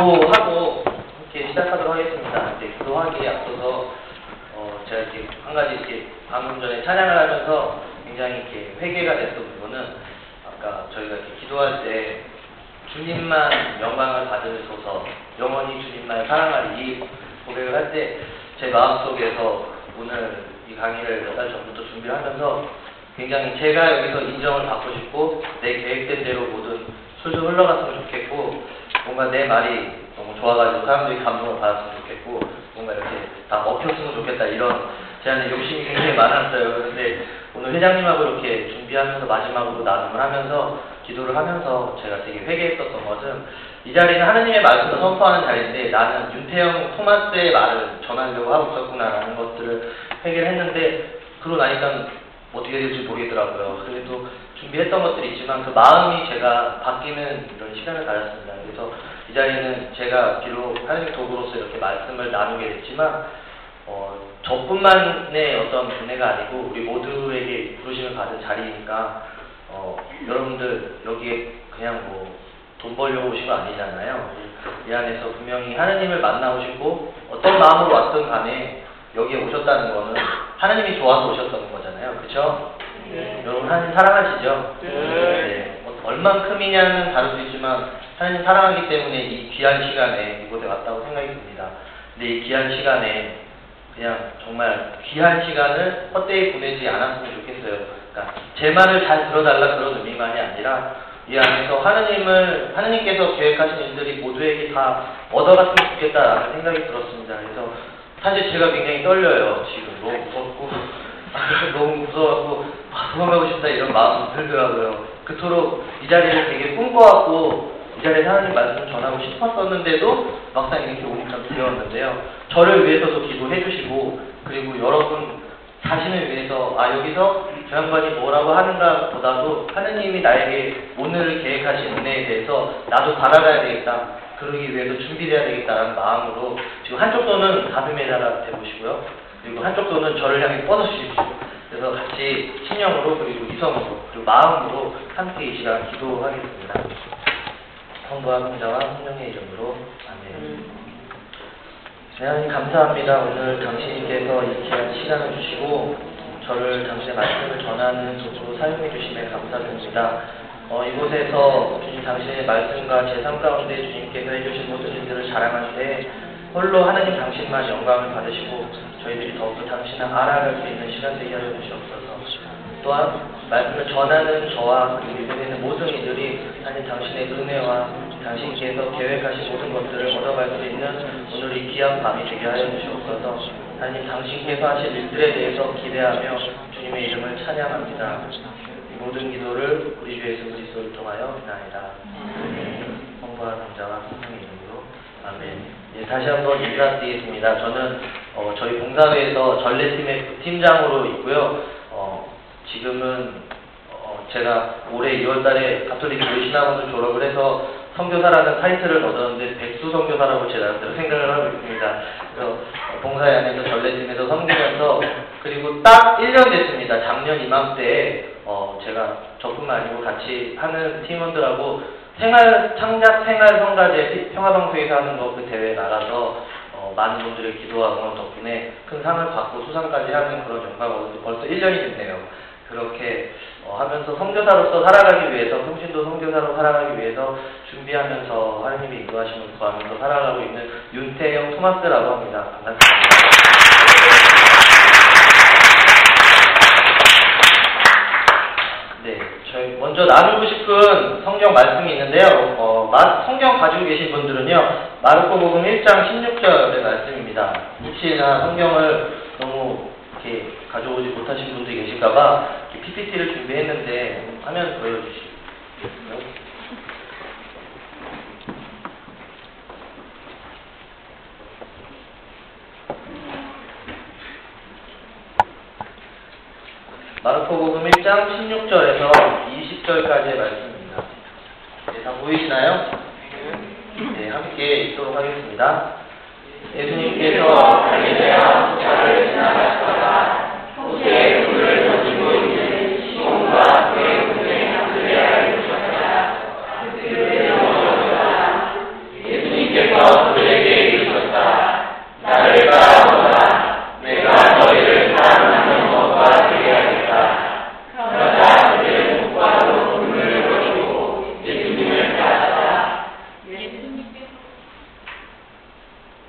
기도하고 함께 시작하도록 하겠습니다. 이제 기도하기에 앞서서 어, 제가 이렇게 한 가지 이렇게 방금 전에 찬양을 하면서 굉장히 이렇게 회개가 됐던 부분은 아까 저희가 이렇게 기도할 때 주님만 영광을 받으소서 영원히 주님만 사랑하리 이 고백을 할 때 제 마음속에서 오늘 이 강의를 몇 달 전부터 준비를 하면서 굉장히 제가 여기서 인정을 받고 싶고 내 계획된 대로 모든 술술 흘러갔으면 좋겠고 뭔가 내 말이 너무 좋아가지고 사람들이 감동을 받았으면 좋겠고 뭔가 이렇게 다 먹혔으면 좋겠다 이런 제 안에 욕심이 굉장히 많았어요. 그런데 오늘 회장님하고 이렇게 준비하면서 마지막으로 나눔을 하면서 기도를 하면서 제가 되게 회개했었던 것은 이 자리는 하느님의 말씀을 선포하는 자리인데 나는 윤태영 토마스의 말을 전하려고 하고 있었구나라는 것들을 회개를 했는데 그러고 나니까 어떻게 될지 모르겠더라고요. 그래도 준비했던 것들이 있지만 그 마음이 제가 바뀌는 이런 시간을 가졌습니다. 그래서 이 자리는 제가 비록 하나님 도구로서 이렇게 말씀을 나누게 됐지만 어, 저뿐만의 어떤 분해가 아니고 우리 모두에게 부르심을 받은 자리니까 어, 여러분들 여기에 그냥 뭐 돈 벌려고 오신 거 아니잖아요. 이 안에서 분명히 하나님을 만나고 고 어떤 마음으로 왔든 간에 여기에 오셨다는 거는 하나님이 좋아서 오셨던 거잖아요. 그렇죠? 네. 여러분 하나님 사랑하시죠? 네. 네. 얼만큼이냐는 있지만 하나님 사랑하기 때문에 이 귀한 시간에 이곳에 왔다고 생각이 듭니다. 근데 이 귀한 시간에 그냥 정말 귀한 시간을 헛되이 보내지 않았으면 좋겠어요. 그러니까 제 말을 잘 들어달라 그런 의미만이 아니라 이 안에서 하느님을 하느님께서 계획하신 일들이 모두에게 다 얻어갔으면 좋겠다라는 생각이 들었습니다. 그래서 사실 제가 굉장히 떨려요. 지금 너무 무섭고 너무 무서워갖고 아, 도망가고 싶다 이런 마음이 들더라고요. 그토록 이 자리를 되게 꿈꿔왔고 이 자리에 하나님 말씀 전하고 싶었었는데도 막상 이렇게 오니까 두려웠는데요. 저를 위해서도 기도해 주시고 그리고 여러분 자신을 위해서 아 여기서 저 양반이 뭐라고 하는가 보다도 하느님이 나에게 오늘을 계획하신 은혜에 대해서 나도 받아가야 되겠다. 그러기 위해서 준비돼야 되겠다라는 마음으로 지금 한쪽 손은 가슴에다가 대보시고요. 그리고 한쪽 손은 저를 향해 뻗어주십시오. 그래서 같이 신령으로 그리고 이성으로 그리고 마음으로 함께 이 시간 기도하겠습니다. 성부와 성자와 성령의 이름으로 아멘. 하나님 감사합니다. 오늘 당신께서 이 귀한 시간을 주시고 저를 당신의 말씀을 전하는 도구로 사용해 주심에 감사드립니다. 어, 이곳에서 주님 당신의 말씀과 제3 가운데 주님께서 해주신 모든 일들을 자랑할 때 홀로 하나님 당신만 영광을 받으시고 저희들이 더욱더 당신을 알아갈 수 있는 시간 되게 하여 주시옵소서. 또한 말씀을 전하는 저와 그리고 있는 모든 이들이 하나님 당신의 은혜와 당신께서 계획하신 모든 것들을 얻어갈 수 있는 오늘 이 귀한 밤이 되게 하여 주시옵소서. 하나님 당신께서 하실 일들에 대해서 기대하며 주님의 이름을 찬양합니다. 이 모든 기도를 우리 주 예수 그리스도를 통하여 비나이다. 성부와 성자와 성령의 이름으로 아멘. 예, 다시 한번 인사드리겠습니다. 저는 어, 저희 봉사회에서 전례팀의 팀장으로 있고요. 어, 지금은 어, 제가 올해 2월달에 가톨릭 교회 신학원을 졸업을 해서 선교사라는 타이틀을 얻었는데 백수 선교사라고 제 나름대로 생각을 하고 있습니다. 그래서 봉사회 안에서 전례팀에서 섬기면서 그리고 딱 1년 됐습니다. 작년 이맘때 어 제가 저뿐만 아니고 같이 하는 팀원들하고 생활 창작 생활 성가제 평화방송에서 하는 거그 대회 나가서 어 많은 분들의 응원 덕분에 큰 상을 받고 수상까지 하는 그런 영광을 벌써 1년이 됐네요. 그렇게 어, 하면서 성교사로서 살아가기 위해서 성신도 성교사로 살아가기 위해서 준비하면서 하나님의 인도하심을 구하면서 살아가고 있는 윤태영 토마스라고 합니다. 반갑습니다. 저희 먼저 나누고 싶은 성경 말씀이 있는데요. 어, 성경 가지고 계신 분들은요, 마르코복음 1장 16절의 말씀입니다. 혹시나 성경을 너무 이렇게 가져오지 못하신 분들이 계실까봐 PPT를 준비했는데 화면 보여주시겠어요? 마르코복음 1장 16절에서 20절까지의 말씀입니다. 네, 다 보이시나요? 네, 함께 읽도록 하겠습니다. 예수님께서 갈릴레아 자를 지나가시다가 호수에 물을 던지고 있는 시몬과 그의 군에 안드레아를 보셨다. 그들을 넘어졌다. 예수님께서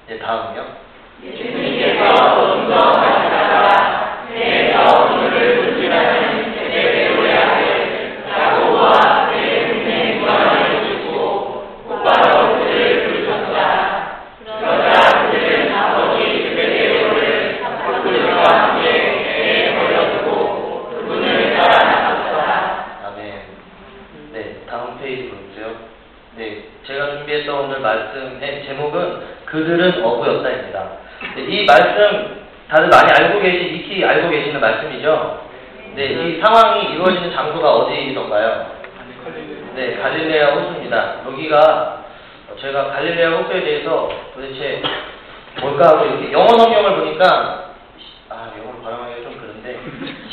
다음이요. 예수님께서 운동하시다가 배에서 오늘을 부지런히 제대로야를 야고보와 예수님의 구원을 주시고 곧바로 그를 부르셨다. 그러자 그들은 아버지 제대로를 그들과 함께 배에 올려두고 그분을 따라 나갔다. 아멘. 네, 다음 페이지 보여주세요. 네, 제가 준비했던 오늘 말씀의 제목은 그들은 어부였다입니다. 네, 이 말씀 다들 많이 알고 계시, 익히 알고 계시는 말씀이죠? 네, 이 상황이 이루어지는 장소가 어디던가요? 네, 갈릴레아 호수입니다. 여기가 어, 제가 갈릴레아 호수에 대해서 도대체 뭘까 하고 이렇게 영어 성경을 보니까 아 영어로 발음하기가 좀 그런데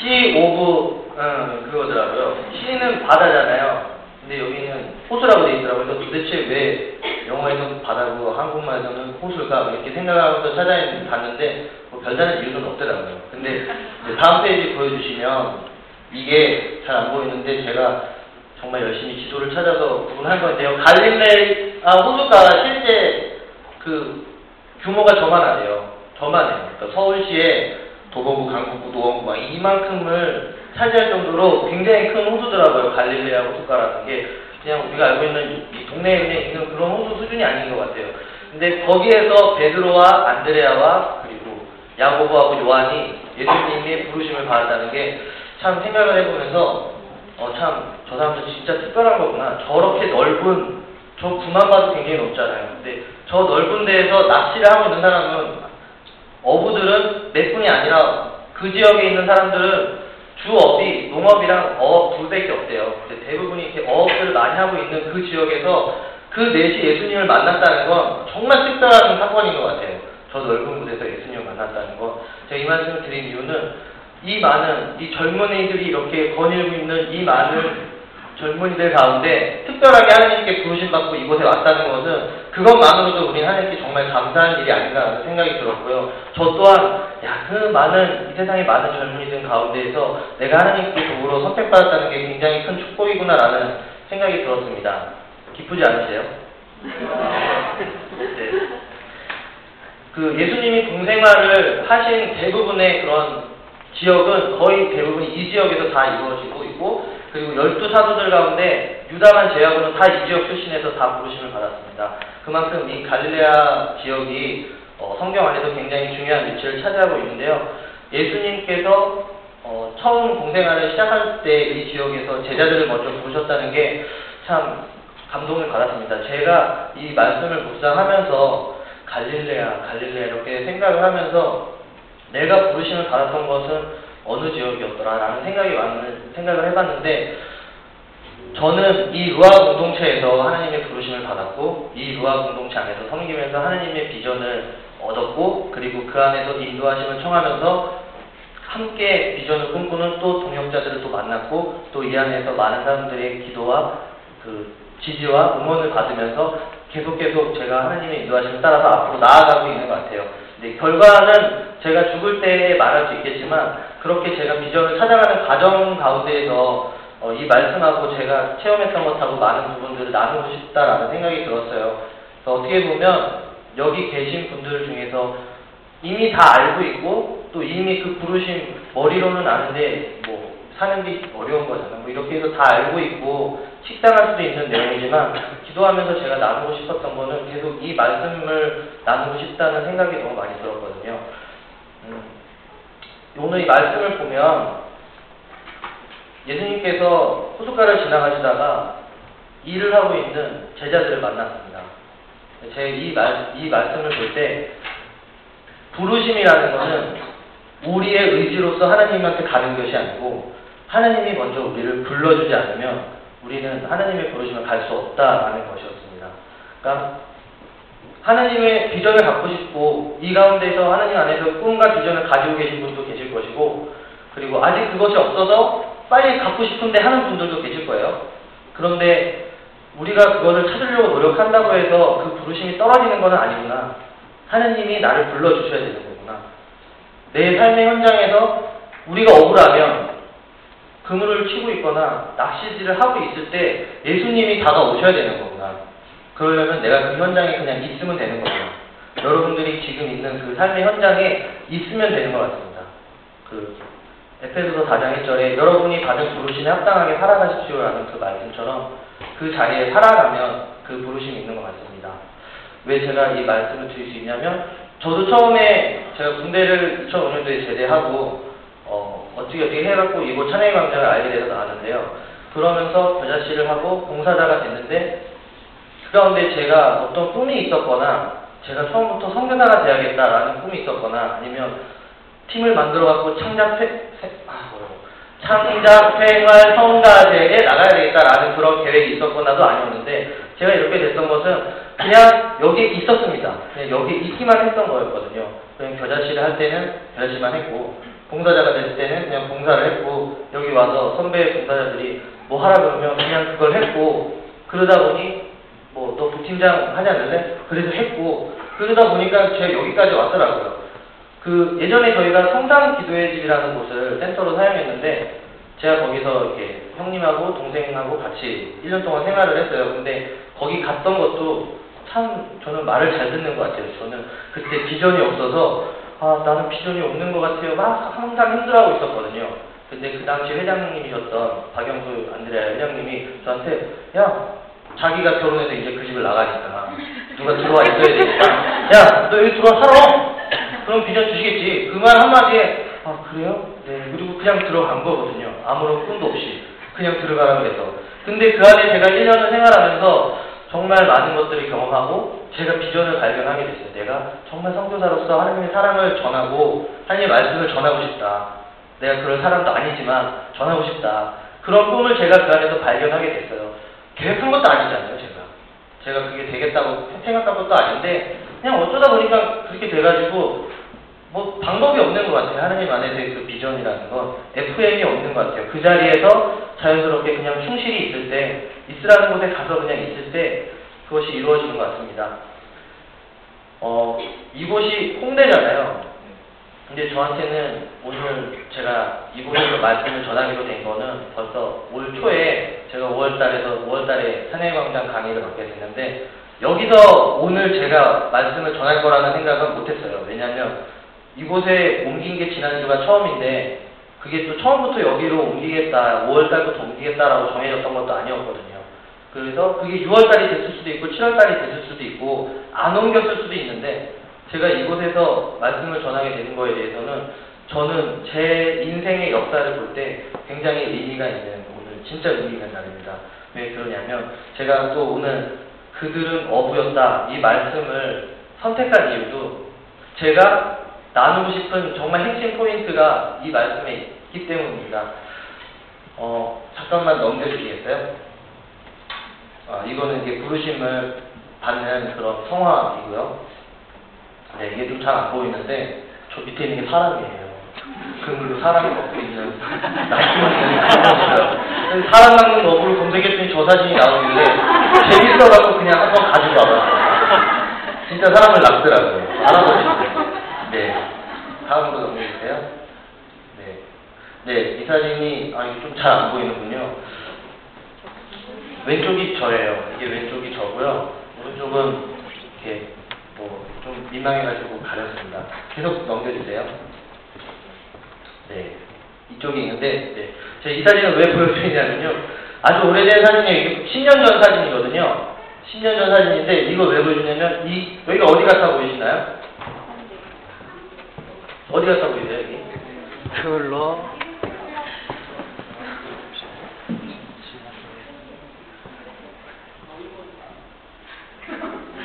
sea of 음, 그거더라고요. sea는 바다잖아요. 근데 여기는 호수라고 돼 있더라고요. 그래서 도대체 왜 영어에서는 바다고 한국말에서는 호수일까 뭐 이렇게 생각하면서 찾아봤는데 뭐 별다른 이유는 없더라고요. 근데 다음 페이지 보여주시면 이게 잘 안 보이는데 제가 정말 열심히 지도를 찾아서 구분할 건데요. 갈릴레아 호수가 실제 그 규모가 저만하네요. 저만해요. 그러니까 서울시에 도봉구, 강북구, 노원구 막 이만큼을 차지할 정도로 굉장히 큰 호수더라고요. 갈릴레아 호수가라는 게 그냥 우리가 알고 있는 이 동네에 있는 그런 호수 수준이 아닌 것 같아요. 근데 거기에서 베드로와 안드레아와 그리고 야고보하고 요한이 예수님의 부르심을 받았다는 게 참 생각을 해보면서 어 참 저 사람들 진짜 특별한 거구나. 저렇게 넓은 저 구만 봐도 굉장히 넓잖아요. 근데 저 넓은 데에서 낚시를 하고 있는 사람은 어부들은 몇 분이 아니라 그 지역에 있는 사람들은 주업이 농업이랑 어업 둘밖에 없대요. 근데 대부분이 이렇게 어업을 많이 하고 있는 그 지역에서 그 넷이 예수님을 만났다는 건 정말 특별한 사건인 것 같아요. 저 넓은 곳에서 예수님을 만났다는 거. 제가 이 말씀을 드린 이유는 이 많은 이 젊은이들이 이렇게 거닐고 있는 이 많은 젊은이들 가운데 특별하게 하나님께 부르심 받고 이곳에 왔다는 것은 그것만으로도 우리는 하나님께 정말 감사한 일이 아닌가 생각이 들었고요. 저 또한 야 그 많은 이 세상의 많은 젊은이들 가운데에서 내가 하나님께 도구로 선택받았다는 게 굉장히 큰 축복이구나라는 생각이 들었습니다. 기쁘지 않으세요? 네. 그 예수님이 공생활을 하신 대부분의 그런 지역은 거의 대부분 이 지역에서 다 이루어지고 있고 그리고 열두 사도들 가운데 유다만 제외하고는 다 이 지역 출신에서 다 부르심을 받았습니다. 그만큼 이 갈릴레아 지역이 어, 성경 안에서 굉장히 중요한 위치를 차지하고 있는데요. 예수님께서 어, 처음 공생활을 시작할 때 이 지역에서 제자들을 먼저 부르셨다는 게 참 감동을 받았습니다. 제가 이 말씀을 묵상하면서 갈릴레아, 갈릴레아 이렇게 생각을 하면서 내가 부르심을 받았던 것은 어느 지역이었더라라는 생각이 많은 생각을 해봤는데 저는 이 루아 공동체에서 하나님의 부르심을 받았고 이 루아 공동체 안에서 섬기면서 하나님의 비전을 얻었고 그리고 그 안에서 인도하심을 청하면서 함께 비전을 꿈꾸는 또 동역자들을 또 만났고 또 이 안에서 많은 사람들의 기도와 그 지지와 응원을 받으면서 계속 계속 제가 하나님의 인도하심을 따라서 앞으로 나아가고 있는 것 같아요. 네, 결과는 제가 죽을 때 말할 수 있겠지만 그렇게 제가 비전을 찾아가는 과정 가운데에서 어, 이 말씀하고 제가 체험했던 것하고 많은 부분들을 나누고 싶다라는 생각이 들었어요. 그래서 어떻게 보면 여기 계신 분들 중에서 이미 다 알고 있고 또 이미 그 부르심 머리로는 아는데 뭐 사는 게 어려운 거잖아요. 뭐 이렇게 해서 다 알고 있고 식상할 수도 있는 내용이지만 기도하면서 제가 나누고 싶었던 거는 계속 이 말씀을 나누고 싶다는 생각이 너무 많이 들었거든요. 음, 오늘 이 말씀을 보면 예수님께서 호숫가를 지나가시다가 일을 하고 있는 제자들을 만났습니다. 제 이 말, 이 말씀을 볼 때 부르심이라는 것은 우리의 의지로서 하나님한테 가는 것이 아니고 하나님이 먼저 우리를 불러주지 않으면 우리는 하나님의 부르심을 갈 수 없다라는 것이었습니다. 그러니까 하나님의 비전을 갖고 싶고 이 가운데서 하나님 안에서 꿈과 비전을 가지고 계신 분도 계실 것이고 그리고 아직 그것이 없어서 빨리 갖고 싶은데 하는 분들도 계실 거예요. 그런데 우리가 그것을 찾으려고 노력한다고 해서 그 부르심이 떨어지는 것은 아니구나. 하나님이 나를 불러주셔야 되는 거구나. 내 삶의 현장에서 우리가 억울하면 그물을 치고 있거나 낚시질을 하고 있을 때 예수님이 다가오셔야 되는 거구나. 그러려면 내가 그 현장에 그냥 있으면 되는 거구나. 여러분들이 지금 있는 그 삶의 현장에 있으면 되는 것 같습니다. 그 에페소서 4장 1절에 여러분이 받은 부르심에 합당하게 살아가십시오라는 그 말씀처럼 그 자리에 살아가면 그 부르심이 있는 것 같습니다. 왜 제가 이 말씀을 드릴 수 있냐면 저도 처음에 제가 군대를 2005년도에 제대하고 어, 어떻게 어떻게 해갖고 이곳 찬양의 광장을 알게 돼서 나왔는데요. 그러면서 겨자씨를 하고 봉사자가 됐는데 그 가운데 제가 어떤 꿈이 있었거나 제가 처음부터 성교사가 돼야겠다라는 꿈이 있었거나 아니면 팀을 만들어 갖고 창작 회, 회, 아. 창작 생활 성가대에 나가야 되겠다라는 그런 계획이 있었거나도 아니었는데 제가 이렇게 됐던 것은 그냥 여기에 있었습니다. 그냥 여기에 있기만 했던 거였거든요. 그냥 겨자씨를 할 때는 겨자씨만 했고 봉사자가 됐을 때는 그냥 봉사를 했고 여기 와서 선배 봉사자들이 뭐 하라 그러면 그냥 그걸 했고 그러다 보니 뭐 너 부팀장 하지 않을래? 그래도 했고 그러다 보니까 제가 여기까지 왔더라고요. 그 예전에 저희가 성당 기도의 집이라는 곳을 센터로 사용했는데 제가 거기서 이렇게 형님하고 동생하고 같이 1년 동안 생활을 했어요. 근데 거기 갔던 것도 참 저는 말을 잘 듣는 것 같아요. 저는 그때 비전이 없어서 아 나는 비전이 없는 것 같아요. 막 항상 힘들어하고 있었거든요. 근데 그 당시 회장님이셨던 박영수 안드레아 회장님이 저한테 야 자기가 결혼해서 이제 그 집을 나가니까 누가 들어와 있어야 되니까 야 너 여기 들어와 살아 그럼 비전 주시겠지 그 말 한마디에 아 그래요? 네 그리고 그냥 들어간 거거든요 아무런 꿈도 없이 그냥 들어가라 그래서 근데 그 안에 제가 1년을 생활하면서 정말 많은 것들을 경험하고 제가 비전을 발견하게 됐어요. 내가 정말 선교사로서 하나님의 사랑을 전하고 하나님의 말씀을 전하고 싶다. 내가 그런 사람도 아니지만 전하고 싶다. 그런 꿈을 제가 그 안에서 발견하게 됐어요. 계획한 것도 아니잖아요, 제가. 제가 그게 되겠다고 생각한 것도 아닌데, 그냥 어쩌다 보니까 그렇게 돼가지고, 뭐, 방법이 없는 것 같아요. 하나님 안에서의 그 비전이라는 건. FM이 없는 것 같아요. 그 자리에서 자연스럽게 그냥 충실히 있을 때, 있으라는 곳에 가서 그냥 있을 때, 그것이 이루어지는 것 같습니다. 어, 이곳이 홍대잖아요. 근데 저한테는 오늘 제가 이곳에서 말씀을 전하기로 된 거는 벌써 올 초에 제가 5월달에서 5월달에 산해광장 강의를 받게 됐는데 여기서 오늘 제가 말씀을 전할 거라는 생각은 못했어요. 왜냐하면 이곳에 옮긴 게 지난주가 처음인데 그게 또 처음부터 여기로 옮기겠다, 5월달부터 옮기겠다라고 정해졌던 것도 아니었거든요. 그래서 그게 6월달이 됐을 수도 있고 7월달이 됐을 수도 있고 안 옮겼을 수도 있는데 제가 이곳에서 말씀을 전하게 되는 거에 대해서는 저는 제 인생의 역사를 볼 때 굉장히 의미가 있는 오늘 진짜 의미 있는 날입니다. 왜 그러냐면 제가 또 오늘 그들은 어부였다 이 말씀을 선택한 이유도 제가 나누고 싶은 정말 핵심 포인트가 이 말씀에 있기 때문입니다. 어, 잠깐만 넘겨주시겠어요? 아, 이거는 이제 부르심을 받는 그런 성화이고요. 네, 이게 좀 잘 안 보이는데 저 밑에 있는 게 사람이에요. 그물로 사람이 먹고 있는 낚시는 사람 낚는 어부를 검색했더니 저 사진이 나오길래 재밌어갖고 그냥 한번 가지고 와봤어요. 진짜 사람을 낚더라고요. 알아보시죠. 네. 다음으로 넘겨주세요. 네. 네, 이 사진이, 아, 이게 좀 잘 안 보이는군요. 왼쪽이 저예요. 이게 왼쪽이 저고요. 오른쪽은 이렇게 뭐 좀 민망해가지고 가렸습니다. 계속 넘겨주세요. 네. 이쪽이 있는데, 네. 제가 이 사진을 왜 보여드리냐면요. 아주 오래된 사진이에요. 이게 10년 전 사진이거든요. 10년 전 사진인데, 이걸 왜 보여주냐면, 이, 여기가 어디 같아 보이시나요? 어디 같아 보이세요, 여기? 그걸로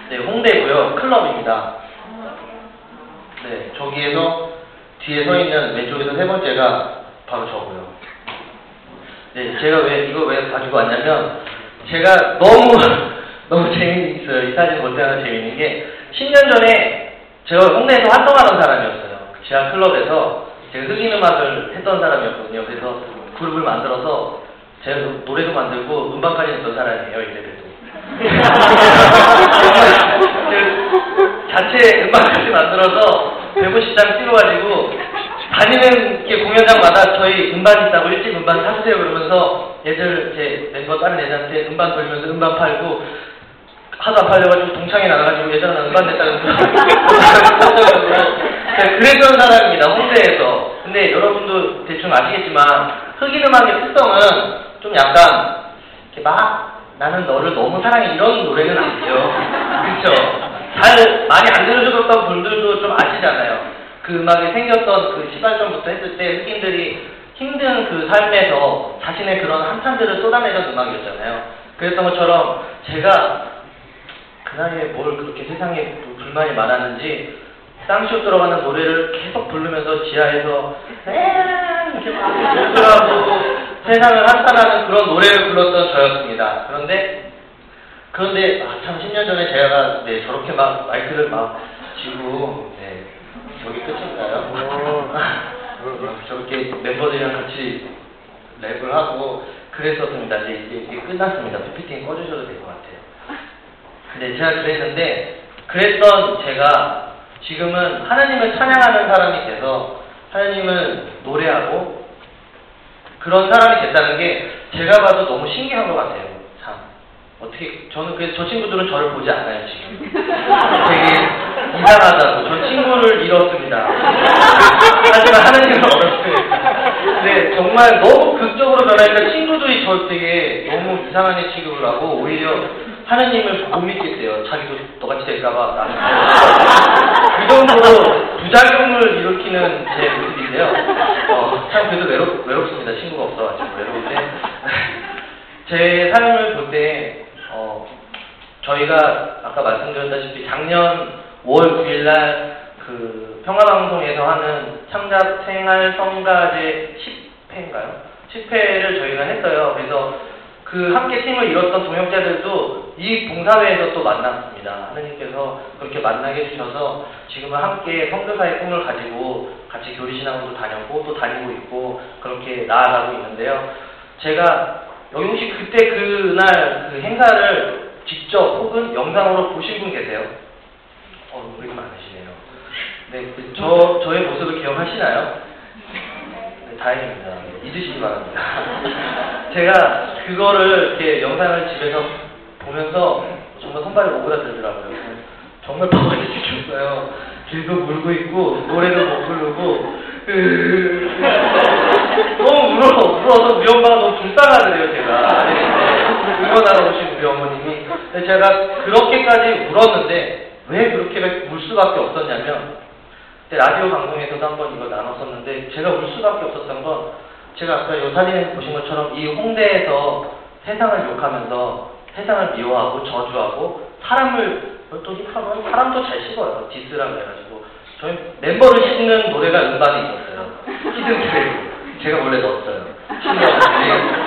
네, 홍대고요. 클럽입니다. 네, 저기에서 뒤에 서 있는 왼쪽에서 세 번째가 바로 저고요. 네, 제가 왜 이거 왜 가지고 왔냐면 제가 너무 너무 재미있어요. 이 사진 볼 때마다 재미있는 게 10년 전에 제가 홍대에서 활동하던 사람이었어요. 지하 클럽에서 제가 흑인 음악을 했던 사람이었거든요. 그래서 그룹을 만들어서 제가 노래도 만들고 음반까지 냈던 사람이에요. 이래봬도. 그 자체 음악까지 만들어서 150장 찍어가지고 다니는 게 공연장마다 저희 음반 있다고 일찍 음반 사주세요 그러면서 얘들 제 멤버 다른 애들한테 음반 돌리면서 음반 팔고 하도 안 팔려가지고 동창회 나가가지고 예전에 음반 냈다는 네, 그랬던 사람입니다 홍대에서. 근데 여러분도 대충 아시겠지만 흑인 음악의 특성은 좀 약간 이렇게 막 나는 너를 너무 사랑해 이런 노래는 아니죠. 그렇죠 잘 많이 안 들으셨던 분들도 좀 아시잖아요. 그 음악이 생겼던 그 시발점부터 했을 때 흑인들이 힘든 그 삶에서 자신의 그런 한탄들을 쏟아내던 음악이었잖아요. 그랬던 것처럼 제가 그 나이에 뭘 그렇게 세상에 불만이 많았는지 쌍시옷 들어가는 노래를 계속 부르면서 지하에서 에앙 이렇게 막 울더라고 세상을 한탄하는 그런 노래를 불렀던 저였습니다. 그런데 그런데 아, 참 10년 전에 제가 네, 저렇게 막 마이크를 막 쥐고 네, 여기 끝인가요? 저렇게 멤버들이랑 같이 랩을 하고 그랬었습니다. 이제, 이제, 이제 끝났습니다. PPT 꺼주셔도 될 것 같아요. 근데 제가 그랬는데 그랬던 제가 지금은 하나님을 찬양하는 사람이 돼서 하나님을 노래하고 그런 사람이 됐다는 게 제가 봐도 너무 신기한 것 같아요. 참 어떻게 저는 그래서 저 친구들은 저를 보지 않아요 지금. 되게 이상하다고 저 친구를 잃었습니다. 하지만 하나님을 얻었으니까. 근데 정말 너무 극적으로 변하니까 친구들이 저 되게 너무 이상한 애 취급을 하고 오히려 하나님을 못 믿겠대요. 자기도 너같이 될까봐 나는. 이 정도로 부작용을 일으키는 제 모습인데요. 어, 참 그래도 외롭, 외롭습니다. 친구가 없어가지고 외로운데. 제 삶을 볼 때, 어, 저희가 아까 말씀드렸다시피 작년 5월 9일날 그 평화방송에서 하는 창작 생활 성가제 10회인가요? 10회를 저희가 했어요. 그래서 그 함께 팀을 이뤘던 동역자들도 이 봉사회에서 또 만났습니다. 하느님께서 그렇게 만나게 해주셔서 지금은 함께 성교사의 꿈을 가지고 같이 교리신학원도 다녔고 또 다니고 있고 그렇게 나아가고 있는데요. 제가 여기 혹시 그때 그날 그 행사를 직접 혹은 영상으로 보신 분 계세요? 어, 우리 많으시네요. 네, 그 저, 저의 모습을 기억하시나요? 네, 다행입니다. 네, 잊으시기 바랍니다. 제가 그거를 이렇게 영상을 집에서 보면서 정말 손발이 오그라들더라고요. 정말 바보같이 죽였어요. 계속 울고 있고, 노래도 못 부르고, 너무 울어, 울어서 우리 엄마가 너무 불쌍하더래요, 제가. 네, 응원하러 오신 우리 어머님이. 제가 그렇게까지 울었는데, 왜 그렇게 울 수밖에 없었냐면, 그때 라디오 방송에서도 한번 이걸 나눴었는데, 제가 울 수밖에 없었던 건, 제가 아까 이 사진에 보신 것처럼 이 홍대에서 세상을 욕하면서 세상을 미워하고 저주하고 사람을 또 힙합은 사람도 잘 씹어요. diss라고 해가지고 저희 멤버를 씹는 노래가 음반에 있었어요. hidden track 제가 원래 넣었어요.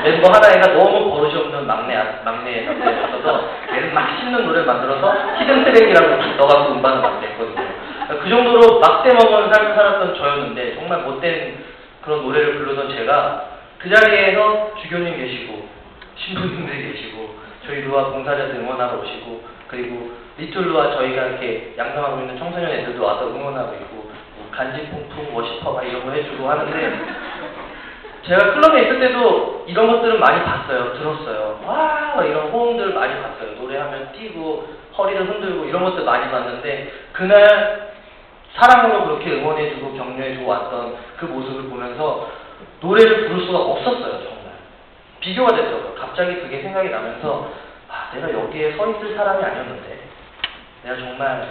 멤버 하나 애가 너무 버릇이 없는 막내 아- 막내 남자였어서 얘는 막 씹는 노래를 만들어서 hidden track이라고 넣어갖고 음반을 막 냈거든요. 그 정도로 막대 먹은 삶을 살았던 저였는데 정말 못된 그런 노래를 부르던 제가 그 자리에서 주교님 계시고 신부님들이 계시고 저희 루아 봉사자들 응원하러 오시고 그리고 리틀 루아 저희가 이렇게 양성하고 있는 청소년 애들도 와서 응원하고 있고 뭐 간지풍풍 워시퍼 막 이런 거 해주고 하는데 제가 클럽에 있을 때도 이런 것들은 많이 봤어요. 들었어요. 와막 이런 호응들 많이 봤어요. 노래하면 뛰고 허리를 흔들고 이런 것들 많이 봤는데 그날 사랑으로 그렇게 응원해주고 격려해주고 왔던 그 모습을 보면서 노래를 부를 수가 없었어요, 정말. 비교가 됐어요. 갑자기 그게 생각이 나면서, 아, 내가 여기에 서 있을 사람이 아니었는데, 내가 정말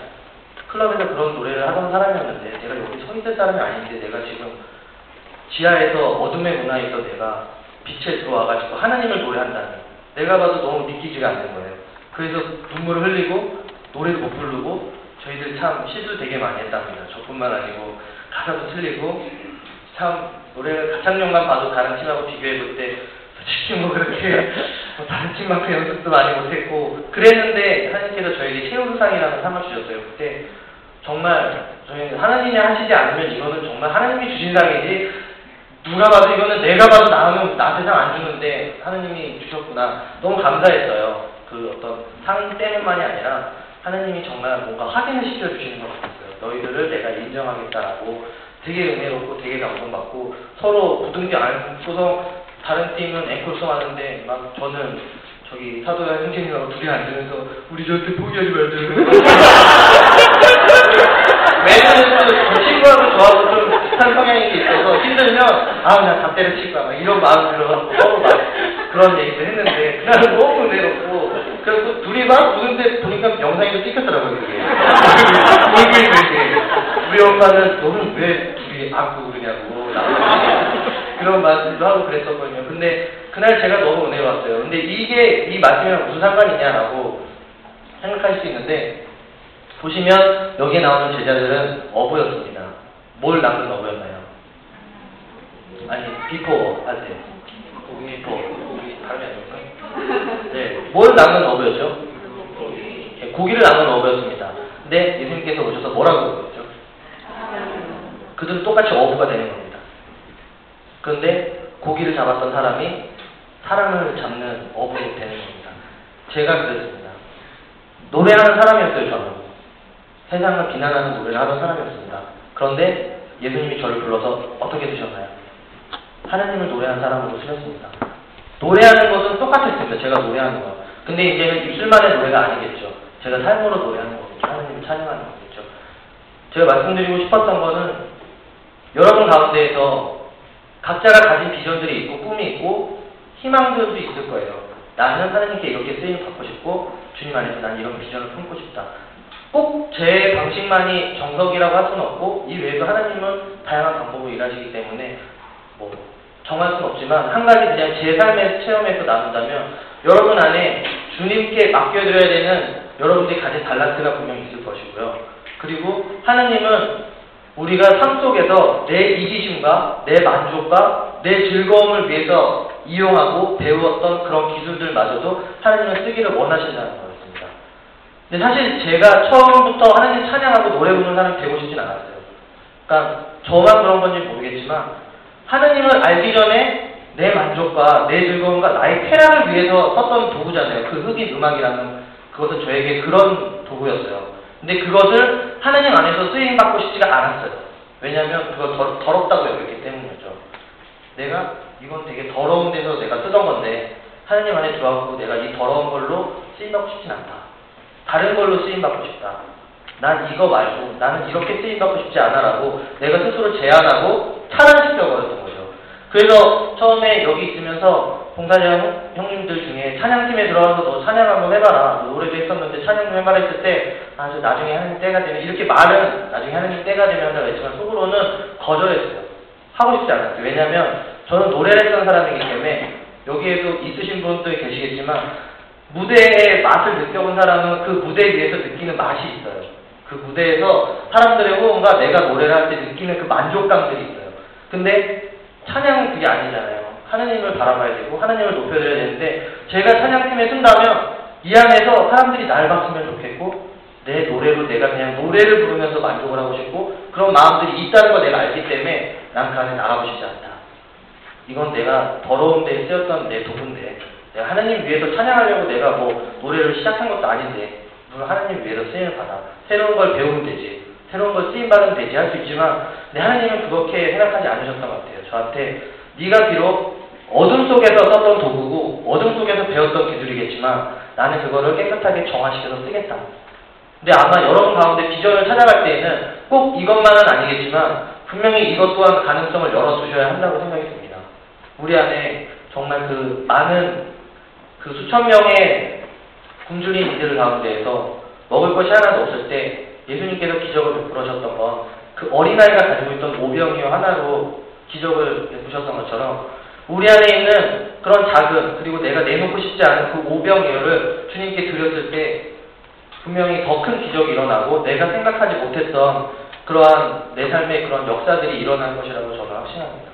클럽에서 그런 노래를 하던 사람이었는데, 내가 여기 서 있을 사람이 아닌데, 내가 지금 지하에서 어둠의 문화에서 내가 빛에 들어와가지고 하나님을 노래한다니, 내가 봐도 너무 믿기지가 않는 거예요. 그래서 눈물을 흘리고, 노래도 못 부르고, 저희들 참 시도 되게 많이 했답니다. 저뿐만 아니고 가사도 틀리고 참 노래 가창력만 봐도 다른 팀하고 비교해 볼 때 솔직히 뭐 그렇게 뭐 다른 팀만큼 연습도 많이 못했고 그랬는데 하나님께서 저에게 최우수상이라는 상을 주셨어요. 그때 정말 저희는 하나님이 하시지 않으면 이거는 정말 하나님이 주신 상이지 누가 봐도 이거는 내가 봐도 나는 나한테 상 안 주는데 하나님이 주셨구나 너무 감사했어요. 그 어떤 상 때문만이 아니라 하나님이 정말 뭔가 확인을 시켜주시는 것 같았어요. 너희들을 내가 인정하겠다라고 되게 은혜롭고 되게 감동받고 서로 부둥켜 안고서 다른 팀은 앵콜송 하는데 막 저는 저기 사도야 형제님하고 둘이 앉으면서 우리 저한테 포기하지 말자. 왜냐면 그 친구하고 저하고 좀 비슷한 성향이 있어서 힘들면 아나 다 때려칠 거야 막 이런 마음 들어서 서로 막 그런 얘기도 했는데 그날은 너무 은혜롭고 둘이 막 우는데 보니까 영상에도 찍혔더라고요 울고 있는 게 우리 엄마는 너는 왜 둘이 안고 그러냐고 그런 말씀도 하고 그랬었거든요 근데 그날 제가 너무 은혜로웠어요 근데 이게 이 말씀이랑 무슨 상관이냐라고 생각할 수 있는데 보시면 여기에 나오는 제자들은 어부였습니다. 뭘 낚는 어부였나요? 아니, 비포 하세요. 비포. 우리 발음이 아닙니까? 네. 뭘 낚는 어부였죠? 네, 고기를 낚는 어부였습니다. 근데 예수님께서 오셔서 뭐라고 그랬죠? 그들은 똑같이 어부가 되는 겁니다. 그런데 고기를 잡았던 사람이 사람을 잡는 어부가 되는 겁니다. 제가 그랬습니다. 노래하는 사람이었어요, 저는. 세상을 비난하는 노래를 하던 사람이었습니다. 그런데 예수님이 저를 불러서 어떻게 되셨나요? 하나님을 노래하는 사람으로 쓰셨습니다. 노래하는 것은 똑같았습니다. 제가 노래하는 거. 근데 이제는 입술만의 노래가 아니겠죠. 제가 삶으로 노래하는 거겠죠. 하나님을 찬양하는 거겠죠. 제가 말씀드리고 싶었던 거는 여러분 가운데에서 각자가 가진 비전들이 있고 꿈이 있고 희망들도 있을 거예요. 나는 하나님께 이렇게 쓰임 받고 싶고 주님 안에서 난 이런 비전을 품고 싶다. 꼭 제 방식만이 정석이라고 할 수는 없고 이 외에도 하나님은 다양한 방법으로 일하시기 때문에 뭐 정할 수는 없지만 한 가지 그냥 제 삶의 체험에서 나눈다면 여러분 안에 주님께 맡겨드려야 되는 여러분들이 가진 달란트가 분명히 있을 것이고요. 그리고 하나님은 우리가 삶 속에서 내 이기심과 내 만족과 내 즐거움을 위해서 이용하고 배웠던 그런 기술들마저도 하나님은 쓰기를 원하신다는 거예요. 근데 사실 제가 처음부터 하나님 찬양하고 노래 부르는 사람이 되고 싶진 않았어요. 그러니까 저만 그런 건지 모르겠지만 하나님을 알기 전에 내 만족과 내 즐거움과 나의 쾌락을 위해서 썼던 도구잖아요. 그 흑인 음악이라는 그것은 저에게 그런 도구였어요. 근데 그것을 하나님 안에서 쓰임 받고 싶지가 않았어요. 왜냐하면 그거 더, 더럽다고 여겼기 때문이었죠. 내가 이건 되게 더러운 데서 내가 쓰던 건데 하나님 안에 들어가고 내가 이 더러운 걸로 쓰임 받고 싶진 않다. 다른 걸로 쓰임받고 싶다. 난 이거 말고 나는 이렇게 쓰임받고 싶지 않아라고 내가 스스로 제안하고 차단시켜 버렸던 거죠. 그래서 처음에 여기 있으면서 봉사자 형님들 중에 찬양팀에 들어가서 너 찬양 한번 해봐라. 노래도 했었는데 찬양 좀 해봐라 했을 때 아, 저 나중에 하나님 때가 되면 이렇게 말은 나중에 하나님 때가 되면 했지만 속으로는 거절했어요. 하고 싶지 않았어요. 왜냐하면 저는 노래를 했던 사람이기 때문에 여기에도 있으신 분들이 계시겠지만 무대의 맛을 느껴본 사람은 그 무대 위에서 느끼는 맛이 있어요. 그 무대에서 사람들의 호응과 내가 노래를 할 때 느끼는 그 만족감들이 있어요. 근데 찬양은 그게 아니잖아요. 하나님을 바라봐야 되고 하나님을 높여드려야 되는데 제가 찬양팀에 쓴다면 이 안에서 사람들이 날 봤으면 좋겠고 내 노래로 내가 그냥 노래를 부르면서 만족을 하고 싶고 그런 마음들이 있다는 걸 내가 알기 때문에 난 그 안에 나가고 싶지 않다. 이건 내가 더러운 데에 쓰였던 내 도구인데 내가 하나님 위해서 찬양하려고 내가 뭐 노래를 시작한 것도 아닌데 하나님 위해서 쓰임을 받아 새로운 걸 배우면 되지 새로운 걸 쓰임 받으면 되지 할 수 있지만 내 하나님은 그렇게 생각하지 않으셨던 것 같아요. 저한테 네가 비록 어둠 속에서 썼던 도구고 어둠 속에서 배웠던 기술이겠지만 나는 그거를 깨끗하게 정화시켜서 쓰겠다. 근데 아마 여러분 가운데 비전을 찾아갈 때에는 꼭 이것만은 아니겠지만 분명히 이것 또한 가능성을 열어두셔야 한다고 생각이 듭니다. 우리 안에 정말 그 많은 그 수천 명의 굶주린 이들 가운데에서 먹을 것이 하나도 없을 때 예수님께서 기적을 베풀으셨던 건 그 어린아이가 가지고 있던 오병이어 하나로 기적을 베푸셨던 것처럼 우리 안에 있는 그런 작은 그리고 내가 내놓고 싶지 않은 그 오병이어를 주님께 드렸을 때 분명히 더 큰 기적이 일어나고 내가 생각하지 못했던 그러한 내 삶의 그런 역사들이 일어날 것이라고 저는 확신합니다.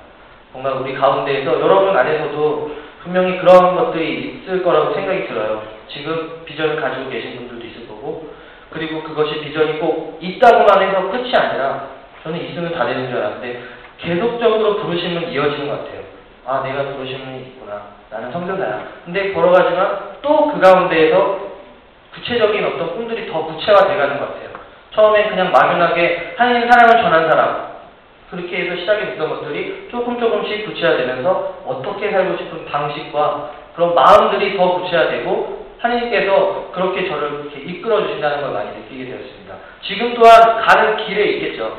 정말 우리 가운데에서 여러분 안에서도 분명히 그런 것들이 있을 거라고 생각이 들어요. 지금 비전을 가지고 계신 분들도 있을 거고, 그리고 그것이 비전이 꼭 있다고만 해서 끝이 아니라, 저는 있으면 다 되는 줄 알았는데, 계속적으로 부르심은 이어지는 것 같아요. 아, 내가 부르심이 있구나. 나는 성전자야. 근데 걸어가지만 또 그 가운데에서 구체적인 어떤 꿈들이 더 구체화돼 가는 것 같아요. 처음에 그냥 막연하게 하나님 사랑을 전한 사람, 그렇게 해서 시작이 됐던 것들이 조금 조금씩 구체화되면서 어떻게 살고 싶은 방식과 그런 마음들이 더 구체화되고 하나님께서 그렇게 저를 이렇게 이끌어 주신다는 걸 많이 느끼게 되었습니다. 지금 또한 가는 길에 있겠죠.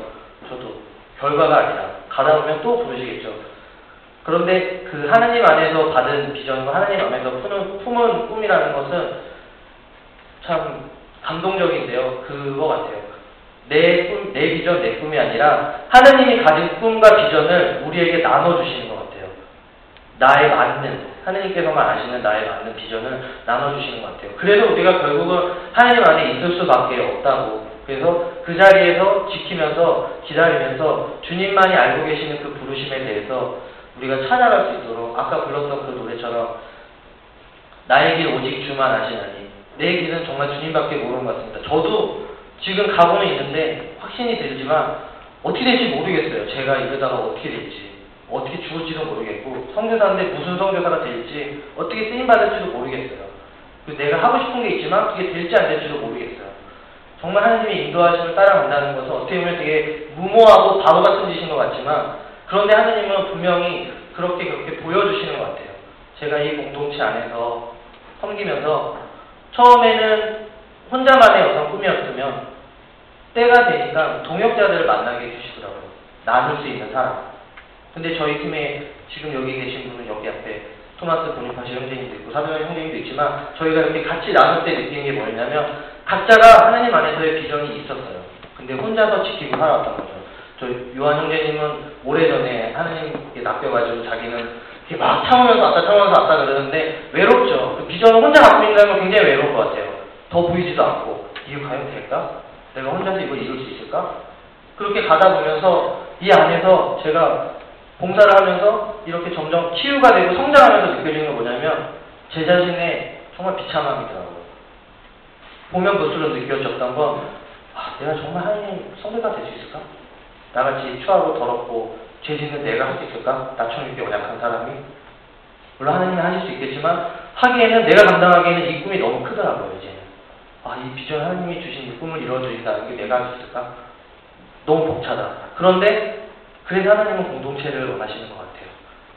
저도 결과가 아니라 가다 보면 또 부르시겠죠. 그런데 그 하나님 안에서 받은 비전과 하나님 안에서 품은, 품은 꿈이라는 것은 참 감동적인데요. 그거 같아요. 내 꿈, 내 비전, 내 꿈이 아니라 하나님이 가진 꿈과 비전을 우리에게 나눠주시는 것 같아요. 나에 맞는, 하나님께서만 아시는 나에 맞는 비전을 나눠주시는 것 같아요. 그래서 우리가 결국은 하나님 안에 있을 수밖에 없다고. 그래서 그 자리에서 지키면서 기다리면서 주님만이 알고 계시는 그 부르심에 대해서 우리가 찾아갈 수 있도록 아까 불렀던 그 노래처럼 길 오직 주만 아시나니 내 길은 정말 주님밖에 모르는 것 같습니다. 저도 지금 가고는 있는데 확신이 들지만 어떻게 될지 모르겠어요. 제가 이러다가 어떻게 될지 어떻게 죽을지도 모르겠고 성교사인데 무슨 성교사가 될지 어떻게 쓰임 받을지도 모르겠어요. 내가 하고 싶은 게 있지만 그게 될지 안 될지도 모르겠어요. 정말 하나님의 인도하심을 따라간다는 것은 어떻게 보면 되게 무모하고 바보 같은 짓인 것 같지만 그런데 하나님은 분명히 그렇게 그렇게 보여주시는 것 같아요. 제가 이 공동체 안에서 섬기면서 처음에는 혼자만의 어떤 꿈이었으면 때가 되니까 동역자들을 만나게 해주시더라고요. 나눌 수 있는 사람. 근데 저희 팀에 지금 여기 계신 분은 여기 앞에 토마스 보니파시 형제님도 있고 사도현 형제님도 있지만 저희가 이렇게 같이 나눌 때 느끼는 게 뭐냐면 각자가 하나님 안에서의 비전이 있었어요. 근데 혼자서 지키고 살아왔던 거죠. 저 요한 형제님은 오래전에 하나님께 낚여가지고 자기는 이렇게 막 참으면서 왔다 참으면서 왔다 그러는데 외롭죠. 그 비전을 혼자 갖고 있는 건 굉장히 외로울 것 같아요. 더 보이지도 않고 이게 과연 될까? 내가 혼자서 이걸 이룰 수 있을까? 그렇게 가다 보면서 이 안에서 제가 봉사를 하면서 이렇게 점점 치유가 되고 성장하면서 느껴지는 건 뭐냐면 제 자신의 정말 비참함이더라고요. 보면 볼수록 느껴졌던 건 아, 내가 정말 하나님 성대가 될 수 있을까? 나같이 추하고 더럽고 죄 짓는 내가 할 수 있을까? 나처럼 이렇게 연약한 사람이? 물론 하나님이 하실 수 있겠지만 하기에는 내가 감당하기에는 이 꿈이 너무 크더라고요 이제는 아 이 비전 하나님이 주신 이 꿈을 이루어주신다는 게 내가 할 수 있을까? 너무 벅차다 그런데 그래서 하나님은 공동체를 원하시는 것 같아요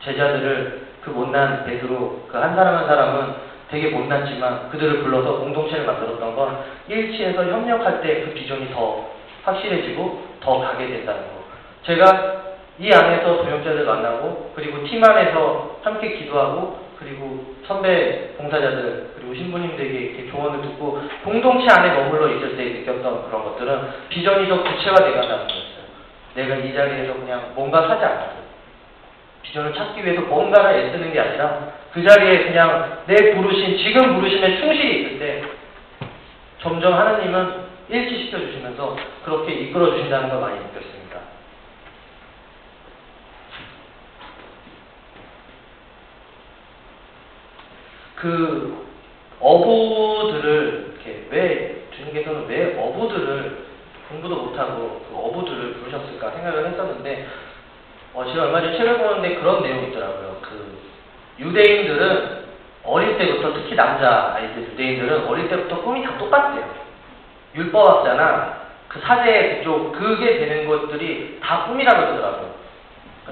제자들을 그 못난 베드로 그 한 사람 한 사람은 되게 못났지만 그들을 불러서 공동체를 만들었던 건 일치해서 협력할 때 그 비전이 더 확실해지고 더 가게 된다는 거. 제가 이 안에서 동역자들 만나고 그리고 팀 안에서 함께 기도하고 그리고 선배 봉사자들 그리고 신부님들에게 이렇게 조언을 듣고 공동체 안에 머물러 있을 때 느꼈던 그런 것들은 비전이 더 구체화돼 간다는 거였어요. 내가 이 자리에서 그냥 뭔가 하지 않아도 비전을 찾기 위해서 뭔가를 애쓰는 게 아니라 그 자리에 그냥 내 부르심, 지금 부르심에 충실히 때 점점 하나님은 일치시켜 주시면서 그렇게 이끌어 주신다는 걸 많이 느꼈습니다. 그 어부들을 이렇게 왜 주님께서는 왜 어부들을 공부도 못하고 그 어부들을 부르셨을까 생각을 했었는데 어, 제가 얼마 전에 책을 보는데 그런 내용이 있더라고요. 그 유대인들은 어릴 때부터 특히 남자 아이들 유대인들은 어릴 때부터 꿈이 다 똑같대요. 율법학자나 그 사제 그쪽 그게 되는 것들이 다 꿈이라고 그러더라고요.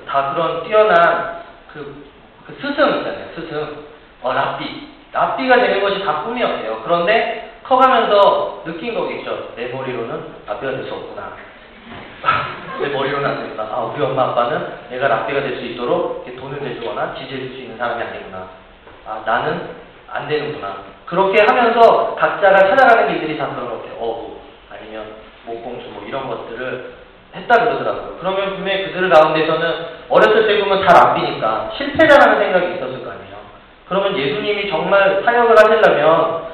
다 그런 뛰어난 그, 그 스승 있잖아요. 스승. 어, 랍비. 랍비가 되는 것이 다 꿈이었대요. 그런데 커가면서 느낀 거겠죠. 내 머리로는 랍비가 될 수 없구나. 내 머리로는 안 되구나. 아, 우리 엄마 아빠는 내가 랍비가 될 수 있도록 돈을 내주거나 지지해줄 수 있는 사람이 아니구나. 아, 나는 안 되는구나. 그렇게 하면서 각자가 찾아가는 길들이 다 그런 것 같아요. 어부, 아니면 목공주 뭐 이런 것들을 했다 그러더라고요. 그러면 분명히 그들 가운데서는 어렸을 때 보면 잘 안 비니까 실패자라는 생각이 있었을 거 아니에요. 그러면 예수님이 정말 사역을 하시려면